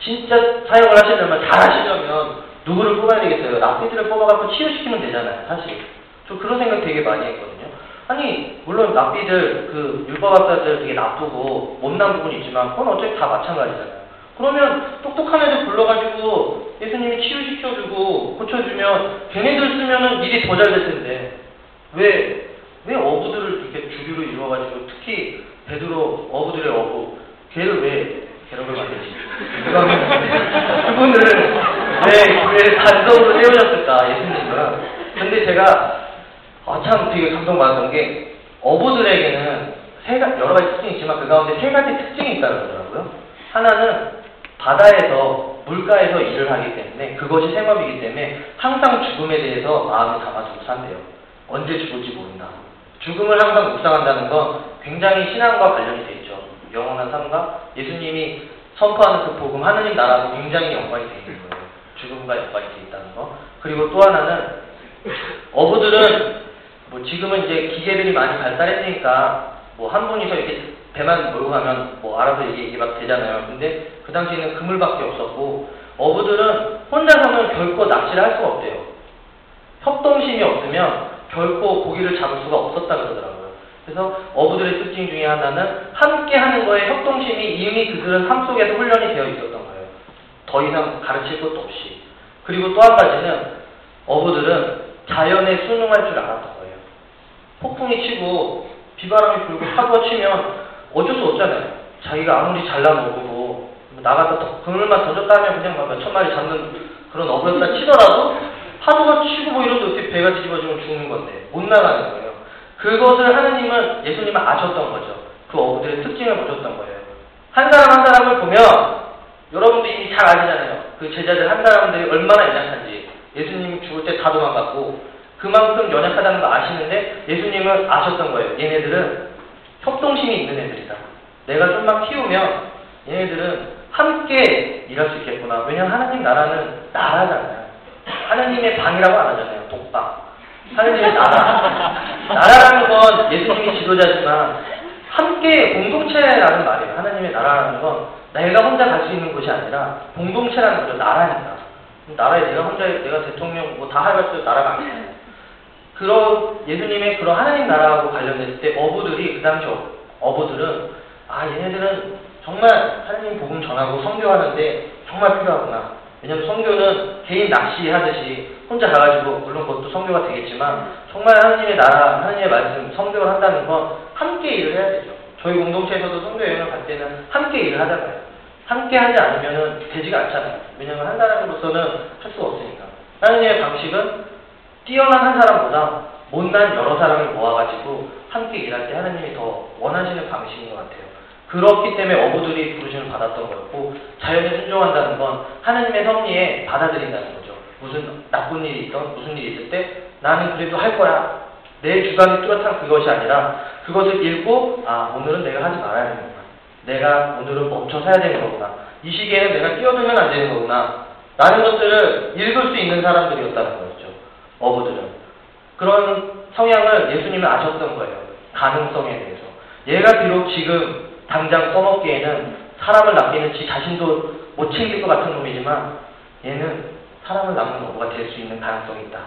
진짜 사역을 하시려면 잘 하시려면 누구를 뽑아야 되겠어요? 랍비들을 뽑아갖고 치유시키면 되잖아요, 사실. 저 그런 생각 되게 많이 했거든요. 아니, 물론 랍비들, 그 율법학자들 되게 나쁘고 못난 부분이 있지만 그건 어차피 다 마찬가지잖아요. 그러면 똑똑한 애들 불러가지고 예수님이 치유시켜주고 고쳐주면 걔네들 쓰면은 일이 더잘 될 텐데 왜, 왜 어부들을 이렇게 주류로 이루어가지고 특히 베드로 어부들의 어부 걔를 왜 괴롭을 만들지? 그분을 왜 교회를 단독으로 세우셨을까 예수님은 근데 제가 아, 참 되게 감동받았던 게 어부들에게는 세 가, 여러 가지 특징이 있지만 그 가운데 세 가지 특징이 있다고 그러더라고요. 하나는 바다에서 물가에서 일을 하기 때문에 그것이 생업이기 때문에 항상 죽음에 대해서 마음을 담아두고 산대요. 언제 죽을지 모른다. 죽음을 항상 묵상한다는 건 굉장히 신앙과 관련이 돼 있죠. 영원한 삶과 예수님이 선포하는 그 복음 하느님 나라하고 굉장히 연관이 돼 있는 거예요. 죽음과 연관이 돼 있다는 거. 그리고 또 하나는 어부들은 뭐 지금은 이제 기계들이 많이 발달했으니까 뭐 한 분이서 이렇게 배만 몰고 가면 뭐 알아서 이게, 이게 막 되잖아요. 근데 그 당시에는 그물밖에 없었고 어부들은 혼자서는 결코 낚시를 할 수가 없대요. 협동심이 없으면 결코 고기를 잡을 수가 없었다 그러더라고요. 그래서 어부들의 특징 중에 하나는 함께 하는 거에 협동심이 이미 그들은 삶 속에서 훈련이 되어 있었던 거예요. 더 이상 가르칠 것도 없이. 그리고 또 한 가지는 어부들은 자연에 순응할 줄 알았던 거예요. 폭풍이 치고 비바람이 불고 파도가 치면 어쩔 수 없잖아요. 자기가 아무리 잘난 어부고 뭐 나가서 더- 그물만 던졌다 하면 그냥 막 몇천 마리 잡는 그런 어부였다 치더라도 파도가 치고 뭐 이러도 어떻게 배가 뒤집어지면 죽는 건데 못 나가는 거예요. 그것을 하느님은 예수님은 아셨던 거죠. 그 어부들의 특징을 보셨던 거예요. 한 사람 한 사람을 보면 여러분도 이미 잘 아시잖아요. 그 제자들 한 사람들이 얼마나 연약한지 예수님이 죽을 때 다 도망갔고 그만큼 연약하다는 거 아시는데 예수님은 아셨던 거예요. 얘네들은 협동심이 있는 애들이다. 내가 좀만 키우면 얘네들은 함께 일할 수 있겠구나. 왜냐하면 하나님 나라는 나라잖아요. 하나님의 방이라고 안 하잖아요. 독방. 하나님의 나라. 나라라는 건 예수님이 지도자지만 함께 공동체라는 말이에요. 하나님의 나라라는 건 내가 혼자 갈 수 있는 곳이 아니라 공동체라는 거죠. 나라니까. 나라에 내가 혼자 내가 대통령 뭐 다 해봤어도 나라가 아니에요. 그런 예수님의 그런 하나님 나라하고 관련됐을 때 어부들이 그 당시 어- 어부들은 아 얘네들은 정말 하나님 복음 전하고 선교하는데 정말 필요하구나. 왜냐면 선교는 개인 낚시하듯이 혼자 가가지고 물론 그것도 선교가 되겠지만 정말 하나님의 나라, 하나님의 말씀 선교를 한다는 건 함께 일을 해야 되죠. 저희 공동체에서도 선교 여행을 갈 때는 함께 일을 하잖아요. 함께 하지 않으면 되지가 않잖아요. 왜냐면 한 사람으로서는 할 수가 없으니까. 하나님의 방식은 뛰어난 한 사람보다 못난 여러 사람을 모아가지고 함께 일할 때 하나님이 더 원하시는 방식인 것 같아요. 그렇기 때문에 어부들이 부르심을 받았던 거였고 자연에 순종한다는 건 하나님의 섭리에 받아들인다는 거죠. 무슨 나쁜 일이 있던 무슨 일이 있을 때 나는 그래도 할 거야. 내 주관이 뚜렷한 그것이 아니라 그것을 읽고 아 오늘은 내가 하지 말아야 되는구나. 내가 오늘은 멈춰 서야 되는 거구나. 이 시기에는 내가 뛰어들면 안 되는 거구나. 라는 것들을 읽을 수 있는 사람들이었다는 거였죠. 어부들은. 그런 성향을 예수님은 아셨던 거예요. 가능성에 대해서. 얘가 비록 지금 당장 써먹기에는 사람을 낚이는 지 자신도 못 챙길 것 같은 놈이지만 얘는 사람을 낚는 어부가 될 수 있는 가능성이 있다.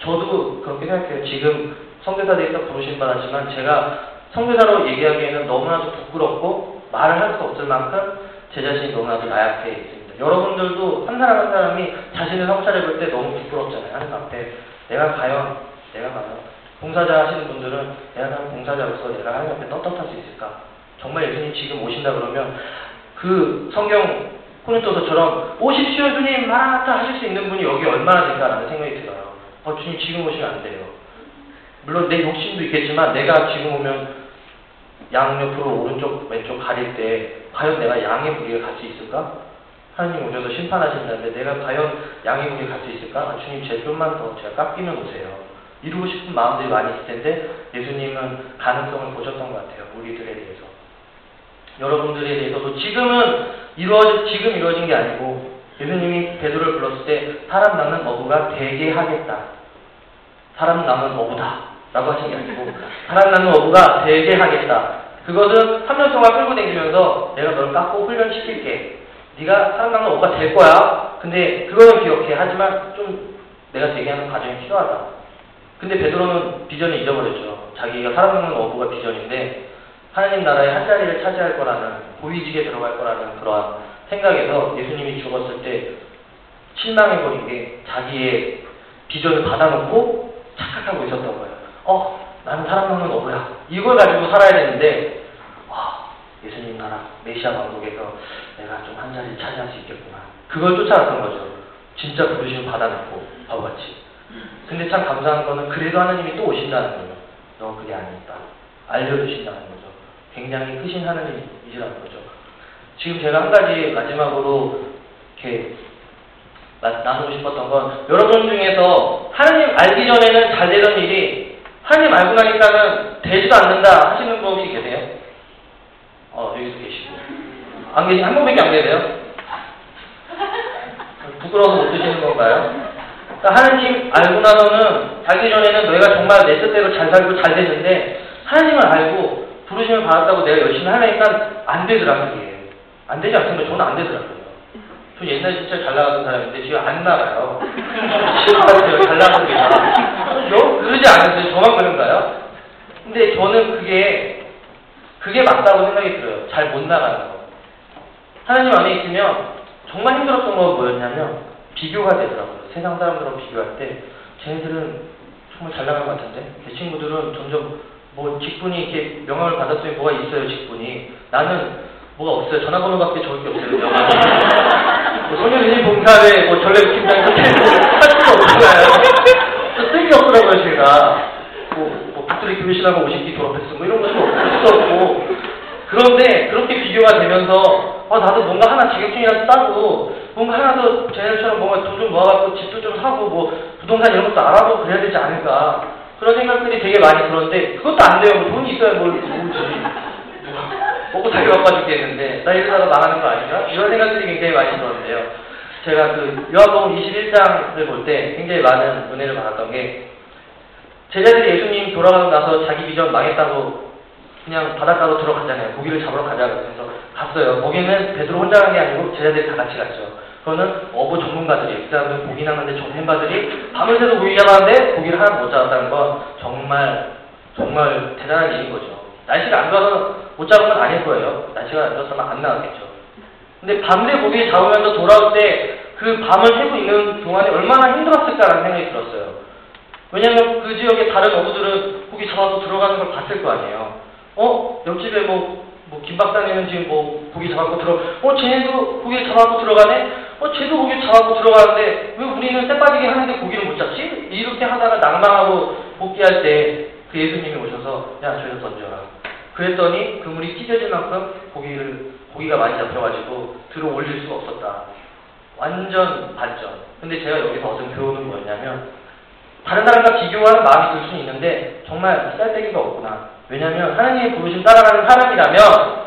저도 그렇게 생각해요. 지금 선교사들에서 부르신 바라지만 제가 선교사로 얘기하기에는 너무나도 부끄럽고 말을 할 수 없을 만큼 제 자신이 너무나도 나약해 있습니다. 여러분들도 한 사람 한 사람이 자신을 성찰해 볼 때 너무 부끄럽잖아요. 하는 앞에 내가 과연 내가 과연 봉사자 하시는 분들은 내가 과연 봉사자로서 내가 하나님 앞에 떳떳할 수 있을까? 정말 예수님 지금 오신다 그러면 그 성경 코린토서처럼 오십시오 주님 마라나타 하실 수 있는 분이 여기 얼마나 될까라는 생각이 들어요. 어 주님 지금 오시면 안 돼요. 물론 내 욕심도 있겠지만 내가 지금 오면 양 옆으로 오른쪽 왼쪽 가릴 때 과연 내가 양의 무리에 갈 수 있을까? 하나님 오셔서 심판하신다는데 내가 과연 양의 무리에 갈 수 있을까? 아, 주님 제 좀만 더 제가 깎이면 오세요. 이루고 싶은 마음들이 많이 있을 텐데 예수님은 가능성을 보셨던 것 같아요. 여러분들에 대해서도 지금은 이루어 지금 이루어진 게 아니고 예수님이 베드로를 불렀을 때 사람 낳는 어부가 되게 하겠다. 사람 낳는 어부다. 라고 하신 게 아니고 사람 낳는 어부가 되게 하겠다. 그것은 3년 동안 끌고 다니면서 내가 널 깎고 훈련시킬게. 네가 사람 낳는 어부가 될 거야. 근데 그거는 기억해. 하지만 좀 내가 되게 하는 과정이 필요하다. 근데 베드로는 비전을 잊어버렸죠. 자기가 사람 낳는 어부가 비전인데 하나님 나라의 한 자리를 차지할 거라는 고위직에 들어갈 거라는 그러한 생각에서 예수님이 죽었을 때 실망해버린 게 자기의 비전을 받아놓고 착각하고 있었던 거예요. 어, 나는 사람 먹는 어부야. 이걸 가지고 살아야 되는데, 와, 예수님 나라, 메시아 왕국에서 내가 좀 한 자리 차지할 수 있겠구나. 그걸 쫓아갔던 거죠. 진짜 부르심을 받아놓고, 바보같이. 근데 참 감사한 거는 그래도 하나님이 또 오신다는 거예요. 너 그게 아니다. 알려주신다는 거죠. 굉장히 크신 하나님이시라는 거죠. 지금 제가 한 가지 마지막으로 이렇게 나- 나누고 싶었던 건 여러분 중에서 하나님 알기 전에는 잘 되던 일이 하나님 알고 나니까는 되지도 않는다 하시는 분 혹시 계세요? 어 여기도 계시고 안 계시 한 분밖에 안 계세요? 부끄러워서 못 드시는 건가요? 그러니까 하나님 알고 나서는 자기 전에는 너희가 정말 내 뜻대로 잘 살고 잘 됐는데 하나님을 알고 부르심을 받았다고 내가 열심히 하려니까 안 되더라고요. 그게. 안 되지 않습니까? 저는 안 되더라고요. 저 옛날에 진짜 잘 나가던 사람인데 지금 안 나가요. 지금 같아요. 잘 나가는 게 요? 그러지 않으세요? 저만 그런가요? 근데 저는 그게 그게 맞다고 생각이 들어요. 잘 못 나가는 거. 하나님 안에 있으면 정말 힘들었던 건 뭐였냐면 비교가 되더라고요. 세상 사람들하고 비교할 때 쟤네들은 정말 잘 나간 것 같은데 내 친구들은 점점 뭐 직분이 이렇게 명함을 받았더니 뭐가 있어요 직분이? 나는 뭐가 없어요. 전화번호밖에 적을 게 없어요. 뭐 소년의 봉사회 뭐 전래 팀장에서 할 수가 없잖아요. 쓸게 없더라고요 제가. 뭐, 뭐 박두리 교실하고 50기 졸업했어. 뭐 이런 것도 없었고. 그런데 그렇게 비교가 되면서 아 나도 뭔가 하나 자격증이라도 따고 뭔가 하나도 쟤네처럼 뭔가 돈 좀 모아갖고 집도 좀 사고 뭐 부동산 이런 것도 알아보고 그래야 되지 않을까 그런 생각들이 되게 많이 들었는데 그것도 안 돼요 뭐 돈이 있어야 뭘 모으지 먹고 살기 바빠 죽겠는데 나 이러다가 망하는 거 아닌가? 이런 생각들이 굉장히 많이 들었는데요 제가 그 요한복음 21장을 볼 때 굉장히 많은 은혜를 받았던 게 제자들이 예수님 돌아가고 나서 자기 비전 망했다고 그냥 바닷가로 들어가잖아요. 고기를 잡으러 가자고 해서 갔어요. 거기는 베드로 혼자 간 게 아니고 제자들이 다 같이 갔죠. 그거는 어부 전문가들이, 그 사람들 고기 낚는데 전문가들이 밤을 새도 고기 잡았는데 고기를 하나 못 잡았다는 건 정말 정말 대단한 일인 거죠. 날씨가 안 좋아서 못 잡은 건 아닐 거예요. 날씨가 안 좋았으면 안 나왔겠죠. 근데 밤새 고기를 잡으면서 돌아올 때 그 밤을 새고 있는 동안에 얼마나 힘들었을까라는 생각이 들었어요. 왜냐면 그 지역의 다른 어부들은 고기 잡아서 들어가는 걸 봤을 거 아니에요. 어? 옆집에 뭐, 뭐, 김박사님은 지금 뭐, 고기 잡았고 들어, 어, 쟤네도 고기 잡았고 들어가네? 어, 쟤도 고기 잡았고 들어가는데, 왜 우리는 쇠 빠지게 하는데 고기를 못 잡지? 이렇게 하다가 낭망하고 복귀할 때, 그 예수님이 오셔서, 야, 저기서 던져라. 그랬더니, 그물이 찢어질 만큼 고기를, 고기가 많이 잡혀가지고, 들어 올릴 수가 없었다. 완전 반전. 근데 제가 여기서 얻은 교훈은 뭐였냐면, 다른 사람과 비교하는 마음이 들 수는 있는데 정말 쌀데기가 없구나. 왜냐하면 하나님의 부르심 따라가는 사람이라면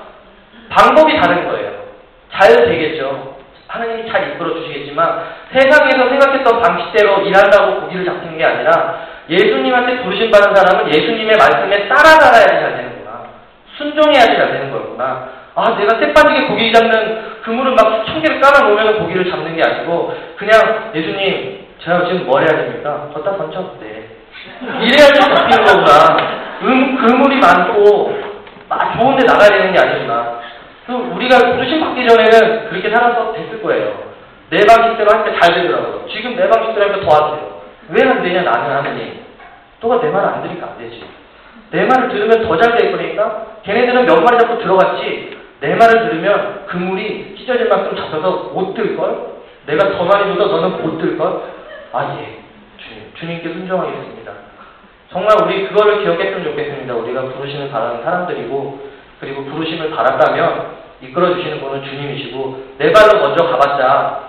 방법이 다른 거예요. 잘 되겠죠. 하나님이 잘 이끌어 주시겠지만 세상에서 생각했던 방식대로 일한다고 고기를 잡히는 게 아니라 예수님한테 부르심 받은 사람은 예수님의 말씀에 따라가야지 잘 되는구나. 순종해야지 잘 되는 거구나. 아, 내가 쇠빠지게 고기 잡는 그물을 막 수천 개를 깔아놓으면 고기를 잡는 게 아니고 그냥 예수님 제가 지금 뭘 해야 됩니까? 걷다 던져. 네. 이래야 좀 잡히는 거구나. 음, 그물이 많고, 막 좋은 데 나가야 되는 게 아니구나. 그 우리가 부르심 받기 전에는 그렇게 살아서 됐을 거예요. 내 방식대로 할때잘 되더라고요. 지금 내 방식대로 하니까 더 안 돼요. 왜 안 되냐, 나는 하느니. 너가 내 말을 안 들으니까 안 되지. 내 말을 들으면 더 잘 될 거니까 걔네들은 몇 마리 잡고 들어갔지. 내 말을 들으면 그물이 찢어질 만큼 잡혀서 못 들걸? 내가 더 많이 줘도 너는 못 들걸? 아, 예. 주님, 주님께 순종하겠습니다. 정말 우리 그거를 기억했으면 좋겠습니다. 우리가 부르심을 바라는 사람들이고, 그리고 부르심을 받았다면, 이끌어 주시는 분은 주님이시고, 내 발로 먼저 가봤자,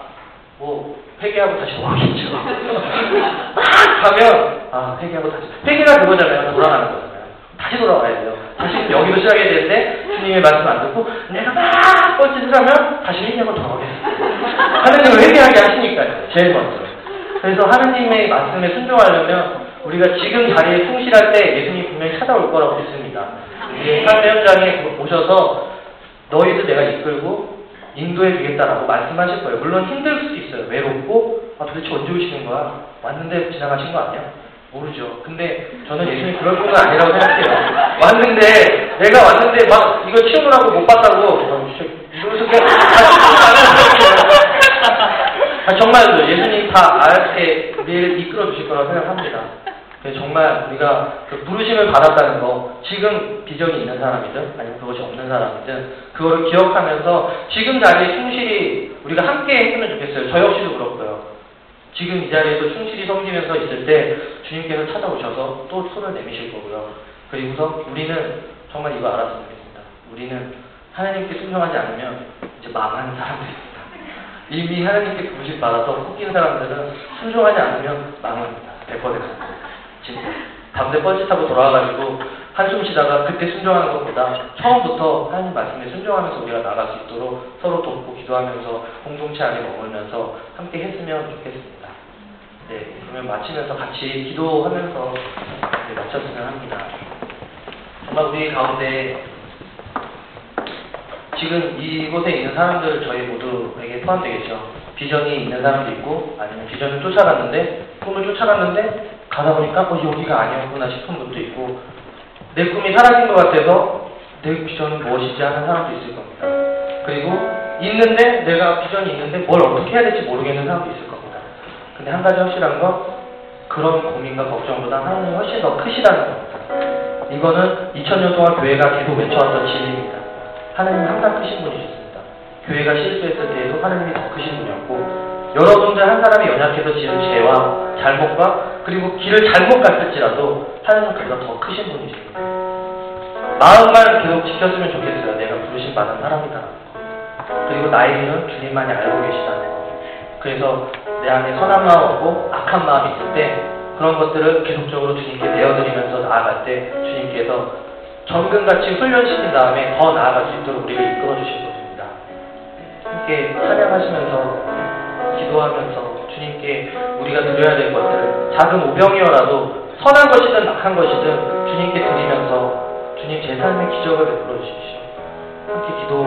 뭐, 회개하고 다시 오겠죠. 막 가면, 아, 회개하고 다시. 회개가 그거잖아요. 돌아가는 거잖아요. 다시 돌아와야 돼요. 다시 여기로 시작해야 되는데, 주님의 말씀 안 듣고, 내가 막 뻘짓을 하면, 다시 회개하고 돌아오겠어요. 하나님을 회개하게 하시니까요. 제일 먼저. 그래서 하나님의 말씀에 순종하려면 우리가 지금 자리에 충실할 때 예수님이 분명히 찾아올 거라고 믿습니다. 우리의 삶의 현장에 오셔서 너희들 내가 이끌고 인도해 주겠다라고 말씀하실 거예요. 물론 힘들 수도 있어요. 외롭고 아, 도대체 언제 오시는 거야? 왔는데 지나가신 거 아니야? 모르죠. 근데 저는 예수님 그럴 분은 아니라고 생각해요. 왔는데 내가 왔는데 막 이거 치우느라고 못 봤다고 이러면서 그냥 아, 정말로 예수님 다 알게 우리를 이끌어 주실 거라고 생각합니다. 그래서 정말 우리가 그 부르심을 받았다는 거, 지금 비전이 있는 사람이든 아니면 그것이 없는 사람이든 그거를 기억하면서 지금 자리에 충실히 우리가 함께 했으면 좋겠어요. 저 역시도 그렇고요. 지금 이 자리에도 충실히 섬기면서 있을 때 주님께서 찾아오셔서 또 손을 내미실 거고요. 그리고서 우리는 정말 이거 알았으면 좋겠습니다. 우리는 하나님께 순종하지 않으면 이제 망하는 사람들입니다. 이미 하나님께 부르심 받아서 섞인 사람들은 순종하지 않으면 망합니다. 100%. 밤새 뻘짓 하고 돌아와가지고 한숨 쉬다가 그때 순종하는 것보다 처음부터 하나님 말씀에 순종하면서 우리가 나갈 수 있도록 서로 돕고 기도하면서 공동체 안에 머물면서 함께 했으면 좋겠습니다. 네, 그러면 마치면서 같이 기도하면서 네, 마쳤으면 합니다. 정말 우리 가운데 지금 이곳에 있는 사람들 저희 모두에게 포함되겠죠. 비전이 있는 사람도 있고 아니면 비전을 쫓아갔는데 꿈을 쫓아갔는데 가다 보니까 어 여기가 아니었구나 싶은 분도 있고 내 꿈이 사라진 것 같아서 내 비전은 무엇이지 하는 사람도 있을 겁니다. 그리고 있는데 내가 비전이 있는데 뭘 어떻게 해야 될지 모르겠는 사람도 있을 겁니다. 근데 한 가지 확실한 건 그런 고민과 걱정보다 하나님이 훨씬 더 크시다는 겁니다. 이거는 2000년 동안 교회가 계속 외쳐왔던 진리입니다. 하나님은 항상 크신 분이셨습니다. 교회가 실수했을 때에도 하나님이 더 크신 분이었고 여러분들 한 사람이 연약해서 지은 죄와 잘못과 그리고 길을 잘못 갔을지라도 그보다 더 크신 분이십니다. 마음만 계속 지켰으면 좋겠어요. 내가 부르심 받은 사람이다. 그리고 나에게는 주님만이 알고 계시다는 거. 그래서 내 안에 선한 마음 없고 악한 마음이 있을 때 그런 것들을 계속적으로 주님께 내어드리면서 나아갈 때 주님께서 정금같이 훈련시킨 다음에 더 나아갈 수 있도록 우리를 이끌어 주실 것입니다. 함께 찬양하시면서 기도하면서 주님께 우리가 드려야 될 것들을 작은 오병이어라도 선한 것이든 악한 것이든 주님께 드리면서 주님 제 삶의 기적을 베풀어 주십시오. 함께 기도